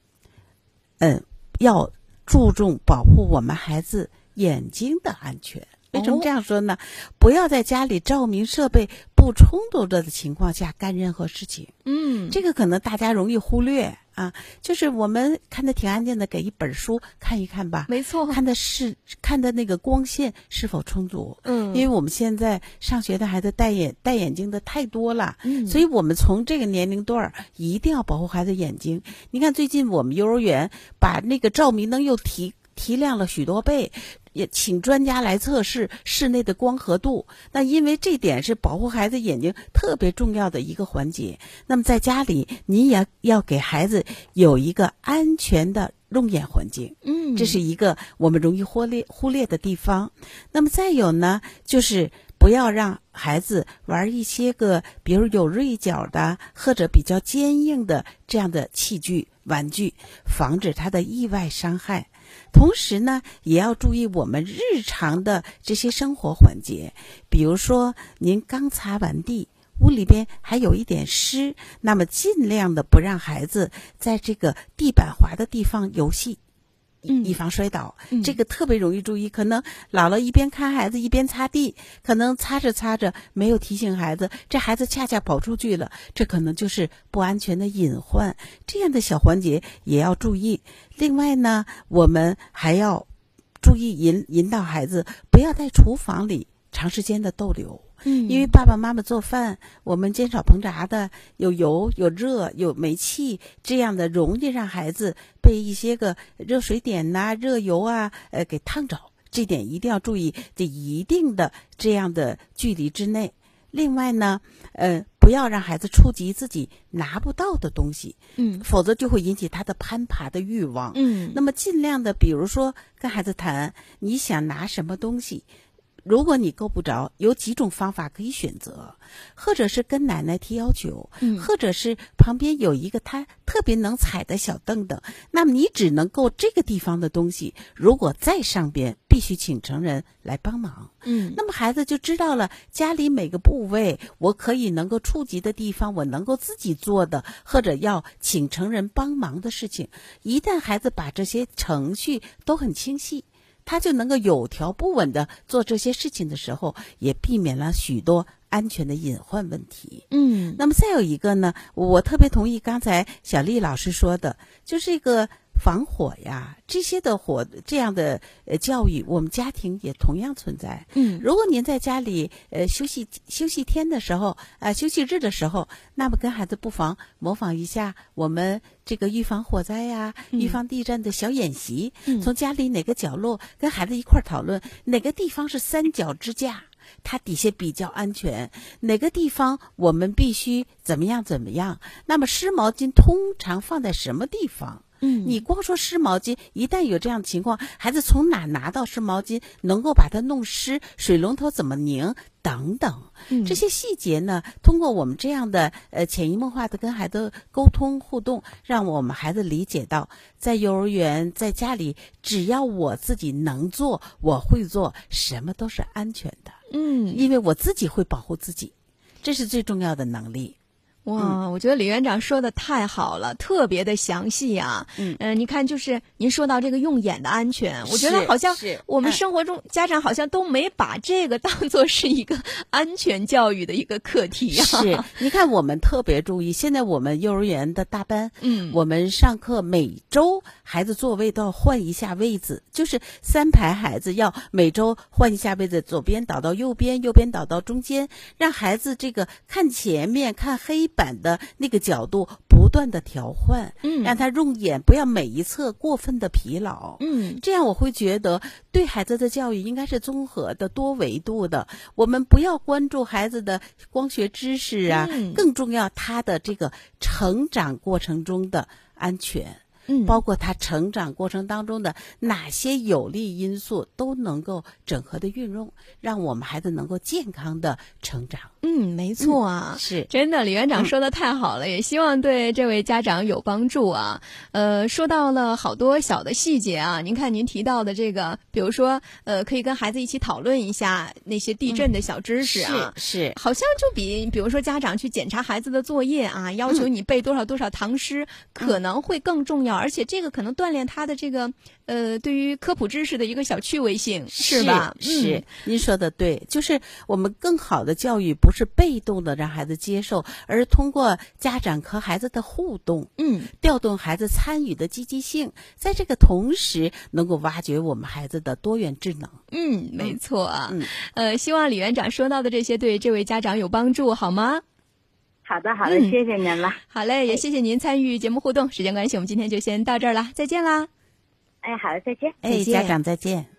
嗯，要注重保护我们孩子眼睛的安全。为什么哦这样说呢？不要在家里照明设备不充足的情况下干任何事情。嗯这个可能大家容易忽略啊，就是我们看的挺安静的，给一本书看一看吧，没错看的是看的那个光线是否充足。嗯因为我们现在上学的孩子戴眼戴眼镜的太多了，嗯所以我们从这个年龄段儿一定要保护孩子眼睛。你看，最近我们幼儿园把那个照明灯又提提亮了许多倍，也请专家来测试室内的光合度。那因为这点是保护孩子眼睛特别重要的一个环节。那么在家里，你也要给孩子有一个安全的用眼环境。嗯这是一个我们容易忽略忽略的地方。那么再有呢，就是不要让孩子玩一些个，比如有锐角的或者比较坚硬的这样的器具、玩具，防止他的意外伤害。同时呢，也要注意我们日常的这些生活环节，比如说您刚擦完地。屋里边还有一点湿，那么尽量的不让孩子在这个地板滑的地方游戏，以防摔倒。嗯这个特别容易注意。可能姥姥一边看孩子一边擦地，可能擦着擦着没有提醒孩子，这孩子恰恰跑出去了，这可能就是不安全的隐患。这样的小环节也要注意。另外呢，我们还要注意引引导孩子不要在厨房里长时间的逗留。嗯因为爸爸妈妈做饭，我们煎炒烹炸的有油、有热、有煤气，这样的容易让孩子被一些个热水点呐、热油啊，呃，给烫着。这点一定要注意，在一定的这样的距离之内。另外呢，呃，不要让孩子触及自己拿不到的东西，嗯否则就会引起他的攀爬的欲望。嗯那么尽量的，比如说跟孩子谈你想拿什么东西，如果你够不着，有几种方法可以选择，或者是跟奶奶提要求，嗯或者是旁边有一个他特别能踩的小凳凳，那么你只能够这个地方的东西，如果在上边，必须请成人来帮忙。嗯那么孩子就知道了家里每个部位我可以能够触及的地方，我能够自己做的，或者要请成人帮忙的事情。一旦孩子把这些程序都很清晰，他就能够有条不紊的做这些事情的时候，也避免了许多安全的隐患问题。嗯那么再有一个呢，我特别同意刚才小丽老师说的，就是一个防火呀，这些的火这样的呃教育，我们家庭也同样存在。嗯如果您在家里呃休息休息天的时候，啊、休息日的时候，那么跟孩子不妨模仿一下我们这个预防火灾呀、嗯预防地震的小演习，嗯从家里哪个角落跟孩子一块儿讨论哪个地方是三角支架。它底下比较安全，哪个地方我们必须怎么样怎么样？那么湿毛巾通常放在什么地方？嗯。你光说湿毛巾，一旦有这样的情况，孩子从哪拿到湿毛巾，能够把它弄湿，水龙头怎么拧，等等，嗯。这些细节呢，通过我们这样的呃潜移默化的跟孩子沟通互动，让我们孩子理解到，在幼儿园，在家里，只要我自己能做，我会做，什么都是安全的，嗯。因为我自己会保护自己，这是最重要的能力。哇，我觉得李院长说的太好了，特别的详细啊。嗯呃，你看，就是您说到这个用眼的安全，我觉得好像我们嗯生活中家长好像都没把这个当做是一个安全教育的一个课题啊。是，你看我们特别注意，现在我们幼儿园的大班，嗯我们上课每周孩子座位都要换一下位子，就是三排孩子要每周换一下位子，左边倒到右边，右边倒到中间，让孩子这个看前面、看黑板的那个角度不断的调换，嗯让他用眼不要每一侧过分的疲劳，嗯这样我会觉得对孩子的教育应该是综合的、多维度的。我们不要关注孩子的光学知识啊，嗯更重要他的这个成长过程中的安全。嗯，包括他成长过程当中的哪些有利因素都能够整合的运用，让我们孩子能够健康的成长。嗯，没错啊。是真的，李园长说的太好了，也希望对这位家长有帮助啊。呃，说到了好多小的细节啊，您看您提到的这个，比如说，呃，可以跟孩子一起讨论一下那些地震的小知识啊。是好像就比比如说家长去检查孩子的作业啊，要求你背多少多少唐诗，可能会更重要，而且这个可能锻炼他的这个呃对于科普知识的一个小趣味性，是吧？是，嗯您说的对，就是我们更好的教育不是被动的让孩子接受，而是通过家长和孩子的互动，嗯调动孩子参与的积极性，在这个同时能够挖掘我们孩子的多元智能。嗯，没错啊。嗯呃，希望李园长说到的这些对这位家长有帮助，好吗？好的，好的，嗯谢谢您了。好嘞，也谢谢您参与节目互动。时间关系，我们今天就先到这儿了，再见啦。哎，好的，再见。哎，见家长再见。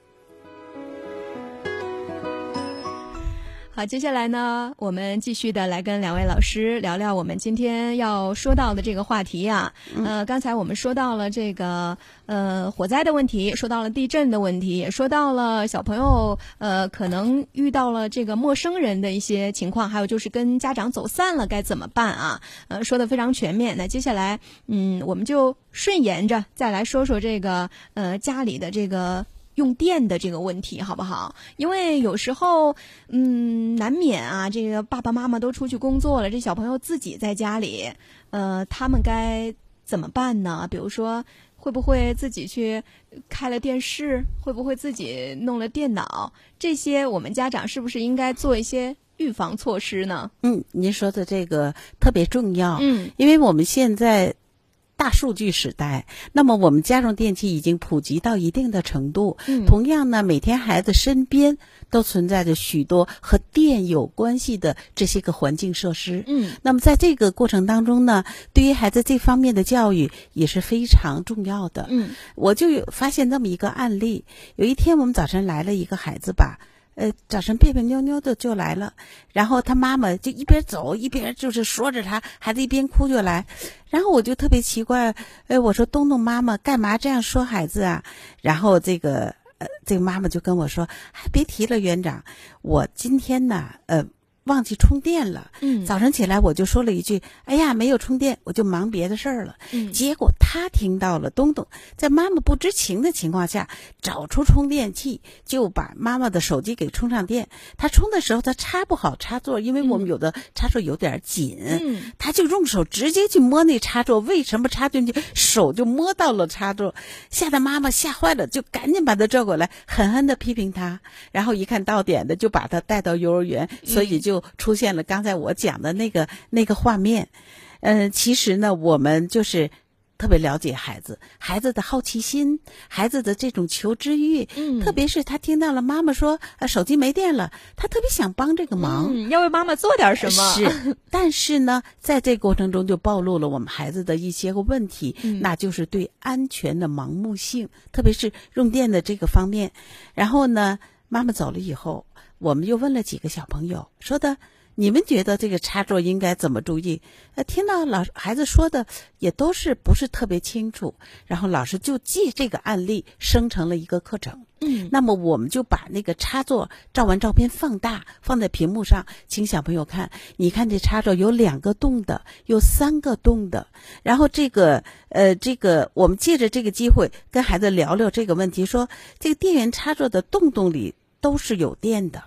好，接下来呢，我们继续的来跟两位老师聊聊我们今天要说到的这个话题呀、呃，刚才我们说到了这个呃火灾的问题，说到了地震的问题，也说到了小朋友呃可能遇到了这个陌生人的一些情况，还有就是跟家长走散了该怎么办啊？呃，说的非常全面。那接下来，嗯，我们就顺延着再来说说这个呃家里的这个。用电的这个问题，好不好？因为有时候，嗯，难免啊，这个爸爸妈妈都出去工作了，这小朋友自己在家里，呃，他们该怎么办呢？比如说，会不会自己去开了电视？会不会自己弄了电脑？这些我们家长是不是应该做一些预防措施呢？嗯，您说的这个特别重要。嗯因为我们现在大数据时代，那么我们家用电器已经普及到一定的程度。嗯同样呢，每天孩子身边都存在着许多和电有关系的这些个环境设施。嗯那么在这个过程当中呢，对于孩子这方面的教育也是非常重要的。嗯我就有发现这么一个案例，有一天我们早晨来了一个孩子吧，呃，早晨别别扭扭的就来了，然后他妈妈就一边走一边就是说着他，孩子一边哭就来，然后我就特别奇怪，哎，我说东东妈妈干嘛这样说孩子啊？然后这个呃，这个妈妈就跟我说，哎，别提了，园长，我今天呢，呃。忘记充电了，嗯早上起来我就说了一句：“哎呀，没有充电，我就忙别的事儿了。”嗯结果他听到了东东在妈妈不知情的情况下找出充电器，就把妈妈的手机给充上电。他充的时候他插不好插座，因为我们有的插座有点紧，嗯他就用手直接去摸那插座。为什么插进去手就摸到了插座？吓得妈妈吓坏了，就赶紧把他拽过来，狠狠的批评他。然后一看到点的，就把他带到幼儿园，所以就出现了刚才我讲的那个那个画面。嗯，其实呢，我们就是特别了解孩子，孩子的好奇心，孩子的这种求知欲，嗯特别是他听到了妈妈说呃手机没电了，他特别想帮这个忙。嗯，要为妈妈做点什么？是，但是呢，在这过程中就暴露了我们孩子的一些个问题，嗯那就是对安全的盲目性，特别是用电的这个方面。然后呢，妈妈走了以后，我们又问了几个小朋友，说的。你们觉得这个插座应该怎么注意？呃，听到老孩子说的也都是不是特别清楚，然后老师就借这个案例生成了一个课程。嗯那么我们就把那个插座照完照片放大，放在屏幕上，请小朋友看。你看这插座有两个洞的，有三个洞的。然后这个呃，这个我们借着这个机会跟孩子聊聊这个问题，说这个电源插座的洞洞里都是有电的。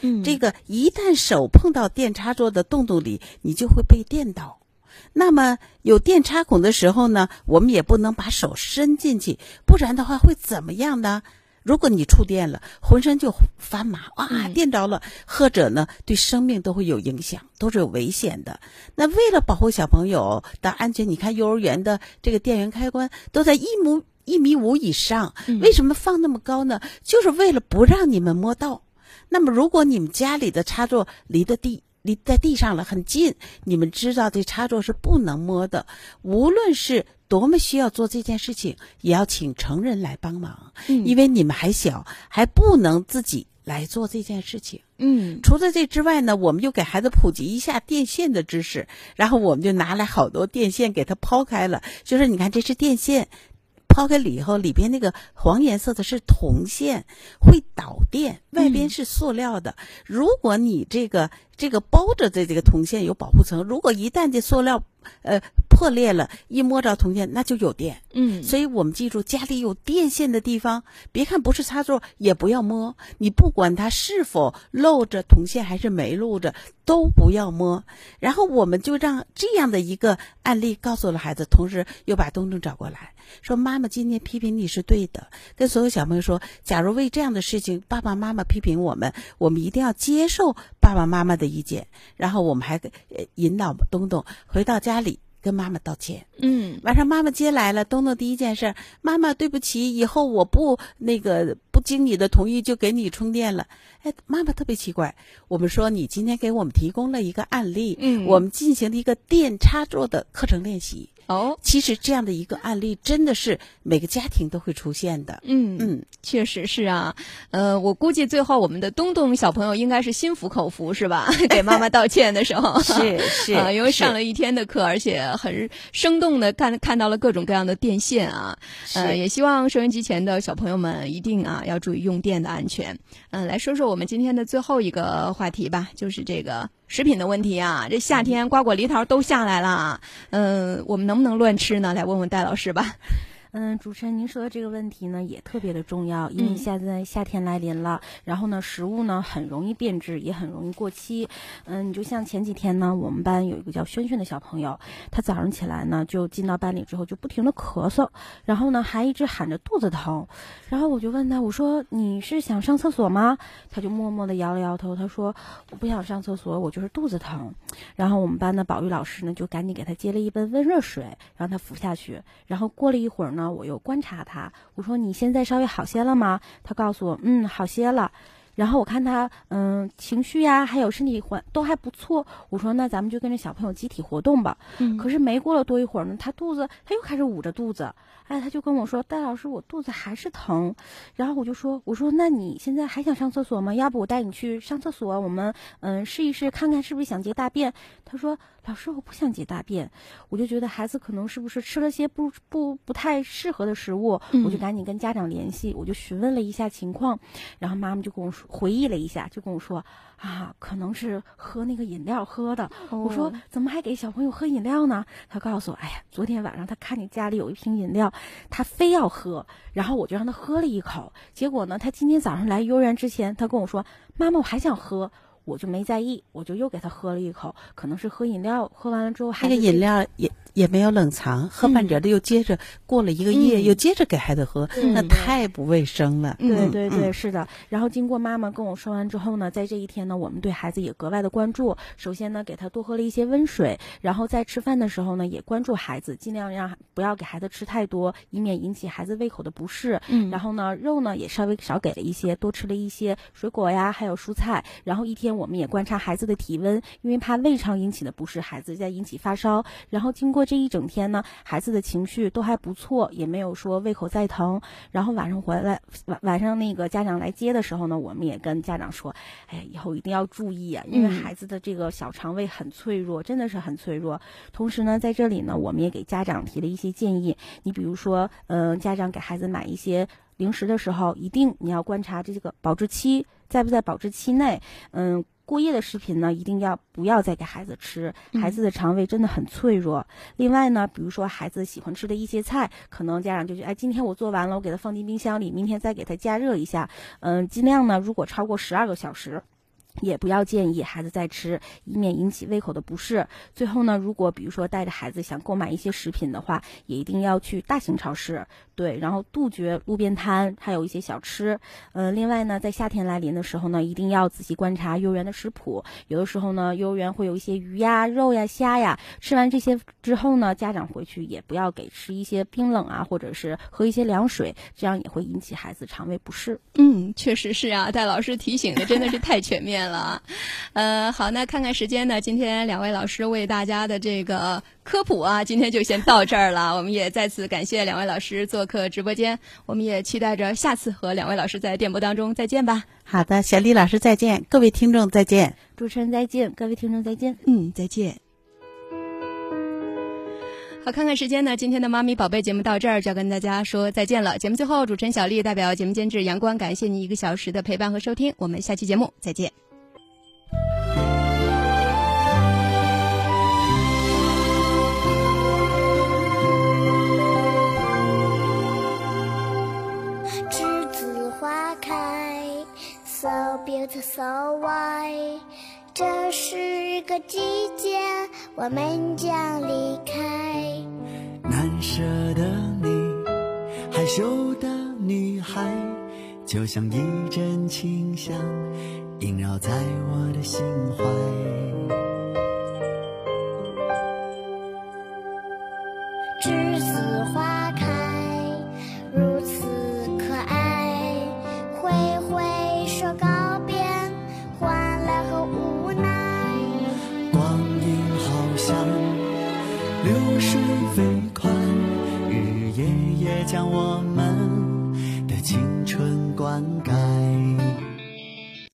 嗯这个一旦手碰到电插座的洞洞里，你就会被电到。那么有电插孔的时候呢，我们也不能把手伸进去，不然的话会怎么样呢？如果你触电了，浑身就发麻，哇，电着了，或者呢，对生命都会有影响，都是有危险的。那为了保护小朋友的安全，你看幼儿园的这个电源开关都在一亩一米五以上，为什么放那么高呢？就是为了不让你们摸到。那么，如果你们家里的插座离的地离在地上了很近，你们知道这插座是不能摸的。无论是多么需要做这件事情，也要请成人来帮忙，因为你们还小，还不能自己来做这件事情。嗯，除了这之外呢，我们就给孩子普及一下电线的知识，然后我们就拿来好多电线给他抛开了，就是你看这是电线。抛开了以后，里边那个黄颜色的是铜线，会导电，外边是塑料的。如果你这个这个包着的这个铜线有保护层，如果一旦这塑料呃破裂了，一摸着铜线，那就有电。嗯，所以我们记住，家里有电线的地方，别看不是插座，也不要摸。你不管它是否露着铜线还是没露着，都不要摸。然后我们就让这样的一个案例告诉了孩子，同时又把东东找过来，说妈妈今天批评你是对的，跟所有小朋友说，假如为这样的事情爸爸妈妈批评我们，我们一定要接受爸爸妈妈的意见。然后我们还呃引导东东回到家里。跟妈妈道歉。嗯，晚上妈妈接来了，东东第一件事，妈妈对不起，以后我不那个不经你的同意就给你充电了。哎，妈妈特别奇怪，我们说你今天给我们提供了一个案例，嗯我们进行了一个电插座的课程练习。哦，其实这样的一个案例真的是每个家庭都会出现的。嗯嗯，确实是啊，呃，我估计最后我们的东东小朋友应该是心服口服，是吧？给妈妈道歉的时候，是是啊，因为上了一天的课，而且很生动的看看到了各种各样的电线啊，呃，也希望收音机前的小朋友们一定啊要注意用电的安全。嗯、来说说我们今天的最后一个话题吧，就是这个食品的问题啊。这夏天瓜果梨桃都下来了，嗯、我们能不能乱吃呢？来问问戴老师吧。嗯，主持人，您说的这个问题呢，也特别的重要，因为嗯现在夏天来临了，然后呢，食物呢很容易变质，也很容易过期。嗯，你就像前几天呢，我们班有一个叫轩轩的小朋友，他早上起来呢，就进到班里之后就不停的咳嗽，然后呢还一直喊着肚子疼，然后我就问他，我说你是想上厕所吗？他就默默的摇了摇头，他说我不想上厕所，我就是肚子疼。然后我们班的保育老师呢，就赶紧给他接了一杯温热水，让他服下去。然后过了一会儿呢，我又观察他，我说你现在稍微好些了吗？他告诉我，嗯，好些了。然后我看他，嗯，情绪呀，还有身体环都还不错。我说那咱们就跟着小朋友集体活动吧。嗯可是没过了多一会儿呢，他肚子他又开始捂着肚子，哎，他就跟我说，戴老师，我肚子还是疼。然后我就说，我说那你现在还想上厕所吗？要不我带你去上厕所，我们嗯试一试，看看是不是想解大便。他说，老师，我不想解大便。我就觉得孩子可能是不是吃了些不不不太适合的食物，嗯我就赶紧跟家长联系，我就询问了一下情况，然后妈妈就跟我说回忆了一下，就跟我说啊，可能是喝那个饮料喝的。我说怎么还给小朋友喝饮料呢？他告诉我，哎呀，昨天晚上他看见家里有一瓶饮料，他非要喝，然后我就让他喝了一口。结果呢，他今天早上来幼儿园之前，他跟我说，妈妈，我还想喝。我就没在意，我就又给他喝了一口，可能是喝饮料，喝完了之后孩子那个饮料也也没有冷藏，喝半截的又接着过了一个夜，嗯又接着给孩子喝，那嗯太不卫生了。对对对，嗯是的。然后经过妈妈跟我说完之后呢，在这一天呢，我们对孩子也格外的关注。首先呢，给他多喝了一些温水，然后在吃饭的时候呢，也关注孩子，尽量让不要给孩子吃太多，以免引起孩子胃口的不适。嗯然后呢，肉呢也稍微少给了一些，多吃了一些水果呀，还有蔬菜。然后一天我们也观察孩子的体温，因为怕胃肠引起的不适，孩子再引起发烧。然后经过这一整天呢，孩子的情绪都还不错，也没有说胃口再疼。然后晚上回来，晚晚上那个家长来接的时候呢，我们也跟家长说，哎呀，以后一定要注意啊，因为嗯孩子的这个小肠胃很脆弱，真的是很脆弱。同时呢，在这里呢，我们也给家长提了一些建议，你比如说，嗯、家长给孩子买一些零食的时候，一定你要观察这个保质期在不在保质期内，嗯。过夜的食品呢，一定要不要再给孩子吃，孩子的肠胃真的很脆弱。另外呢，比如说孩子喜欢吃的一些菜，可能家长就觉得，哎，今天我做完了，我给他放进冰箱里，明天再给他加热一下。嗯，尽量呢，如果超过十二个小时。也不要建议孩子再吃，以免引起胃口的不适。最后呢，如果比如说带着孩子想购买一些食品的话，也一定要去大型超市，对，然后杜绝路边摊，还有一些小吃。呃，另外呢，在夏天来临的时候呢，一定要仔细观察幼儿园的食谱。有的时候呢，幼儿园会有一些鱼呀、肉呀、虾呀，吃完这些之后呢，家长回去也不要给吃一些冰冷啊，或者是喝一些凉水，这样也会引起孩子肠胃不适。嗯，确实是啊，戴老师提醒的真的是太全面了。呃，好，那看看时间呢，今天两位老师为大家的这个科普啊，今天就先到这儿了。我们也再次感谢两位老师做客直播间，我们也期待着下次和两位老师在电波当中再见吧。好的，小丽老师再见，各位听众再见，主持人再见，各位听众再见。嗯，再见。好，看看时间呢，今天的妈咪宝贝节目到这儿就要跟大家说再见了。节目最后，主持人小丽代表节目监制阳光，感谢您一个小时的陪伴和收听，我们下期节目再见。栀子花开，so beautiful so white。这是个季节，我们将离开。难舍的你，害羞的女孩，就像一阵清香，萦绕在我的心怀。栀子花开，